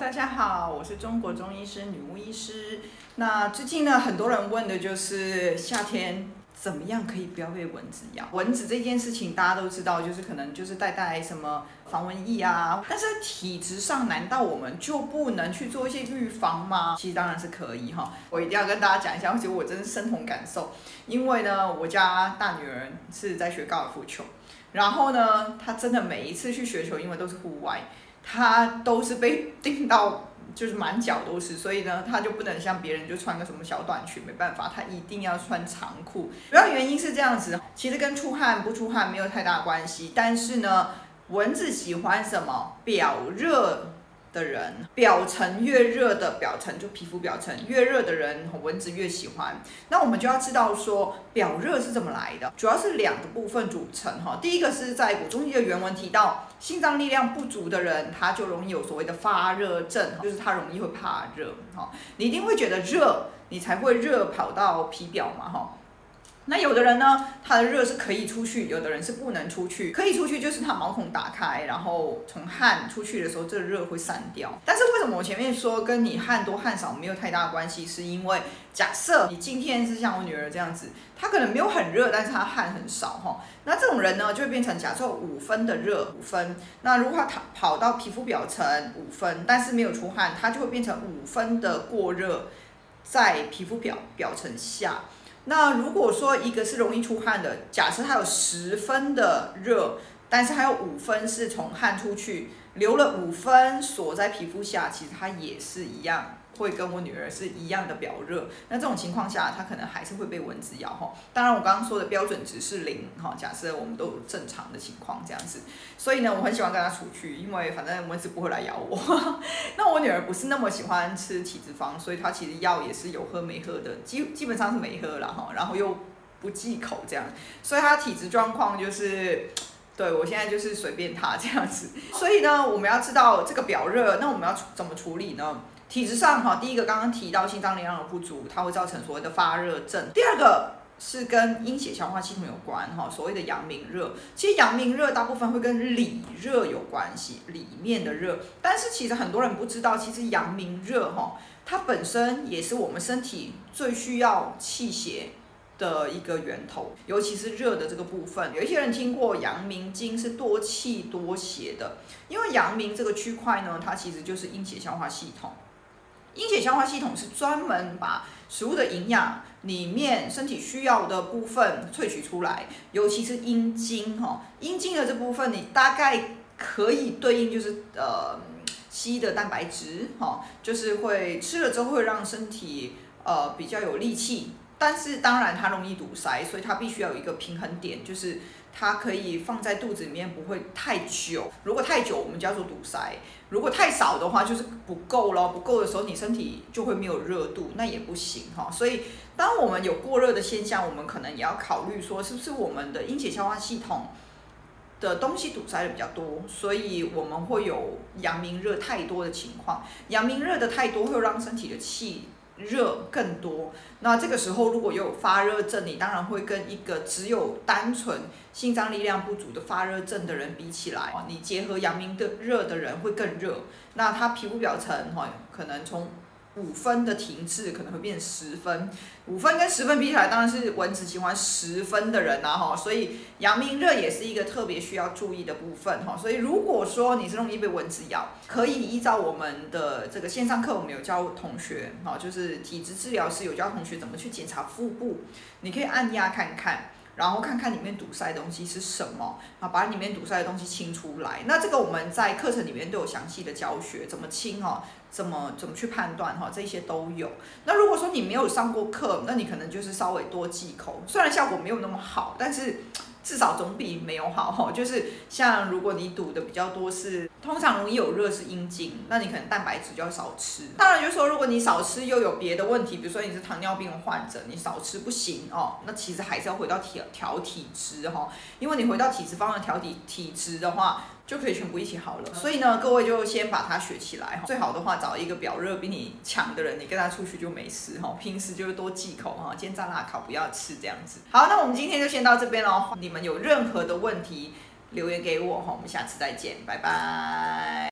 大家好，我是中国中医师女巫医师。那最近呢，很多人问的就是夏天怎么样可以不要被蚊子咬？蚊子这件事情大家都知道，就是可能就是带带什么防蚊液啊。但是体质上，难道我们就不能去做一些预防吗？其实当然是可以哈。我一定要跟大家讲一下，我觉得我真是深同感受。因为呢，我家大女儿是在学高尔夫球，然后呢，她真的每一次去学球，因为都是户外。他都是被叮到，就是满脚都是，所以呢，他就不能像别人就穿个什么小短裙，没办法，他一定要穿长裤。主要原因是这样子，其实跟出汗不出汗没有太大关系，但是呢，蚊子喜欢什么？表热。的人，表层越热的表层，就皮肤表层越热的人，蚊子越喜欢。那我们就要知道说，表热是怎么来的？主要是两个部分组成哈。第一个是在古中医的原文提到，心脏力量不足的人，他就容易有所谓的发热症，就是他容易会怕热哈。你一定会觉得热，你才会热跑到皮表嘛哈。那有的人呢，他的热是可以出去，有的人是不能出去。可以出去就是他毛孔打开，然后从汗出去的时候，这个热会散掉。但是为什么我前面说跟你汗多汗少没有太大关系？是因为假设你今天是像我女儿这样子，她可能没有很热，但是她汗很少哈。那这种人呢，就会变成假设五分的热五分。那如果他跑跑到皮肤表层五分，但是没有出汗，它就会变成五分的过热，在皮肤表表层下。那如果说一个是容易出汗的，假设它有十分的热，但是还有五分是从汗出去，留了五分锁在皮肤下，其实它也是一样。会跟我女儿是一样的表热，那这种情况下，她可能还是会被蚊子咬哈。当然，我刚刚说的标准值是零哈，假设我们都正常的情况这样子，所以呢，我很喜欢跟她出去，因为反正蚊子不会来咬我。那我女儿不是那么喜欢吃体质方，所以她其实药也是有喝没喝的，基基本上是没喝了哈，然后又不忌口这样，所以她体质状况就是，对我现在就是随便她这样子。所以呢，我们要知道这个表热，那我们要怎么处理呢？体质上哈，第一个刚刚提到心脏力量的不足，它会造成所谓的发热症。第二个是跟阴血消化系统有关哈，所谓的阳明热。其实阳明热大部分会跟里热有关系，里面的热。但是其实很多人不知道，其实阳明热哈，它本身也是我们身体最需要气血的一个源头，尤其是热的这个部分。有一些人听过阳明经是多气多血的，因为阳明这个区块呢，它其实就是阴血消化系统。阴血消化系统是专门把食物的营养里面身体需要的部分萃取出来，尤其是阴茎哈，阴茎的这部分你大概可以对应就是呃稀的蛋白质哈，就是会吃了之后会让身体呃比较有力气，但是当然它容易堵塞，所以它必须要有一个平衡点，就是。它可以放在肚子里面不会太久，如果太久我们叫做堵塞，如果太少的话就是不够咯，不够的时候你身体就会没有热度，那也不行哈。所以当我们有过热的现象，我们可能也要考虑说是不是我们的阴血消化系统的东西堵塞的比较多，所以我们会有阳明热太多的情况。阳明热的太多会让身体的气。热更多，那这个时候如果有发热症，你当然会跟一个只有单纯心脏力量不足的发热症的人比起来，你结合阳明的热的人会更热，那他皮肤表层哈可能从。五分的停滞可能会变十分，五分跟十分比起来，当然是蚊子喜欢十分的人呐哈，所以阳明热也是一个特别需要注意的部分哈。所以如果说你是容易被蚊子咬，可以依照我们的这个线上课，我们有教同学哈，就是体质治疗师有教同学怎么去检查腹部，你可以按压看看。然后看看里面堵塞的东西是什么，啊，把里面堵塞的东西清出来。那这个我们在课程里面都有详细的教学，怎么清哈，怎么怎么去判断哈，这些都有。那如果说你没有上过课，那你可能就是稍微多忌口，虽然效果没有那么好，但是。至少总比没有好哈，就是像如果你堵的比较多是，通常容易有热是阴经，那你可能蛋白质就要少吃。当然就是说，如果你少吃又有别的问题，比如说你是糖尿病患者，你少吃不行哦，那其实还是要回到调调体质哈，因为你回到体质方的调体体质的话。就可以全部一起好了，所以呢，各位就先把它学起来哈。最好的话，找一个表热比你强的人，你跟他出去就没事哈。平时就是多忌口哈，煎炸辣烤不要吃这样子。好，那我们今天就先到这边喽。你们有任何的问题留言给我哈，我们下次再见，拜拜。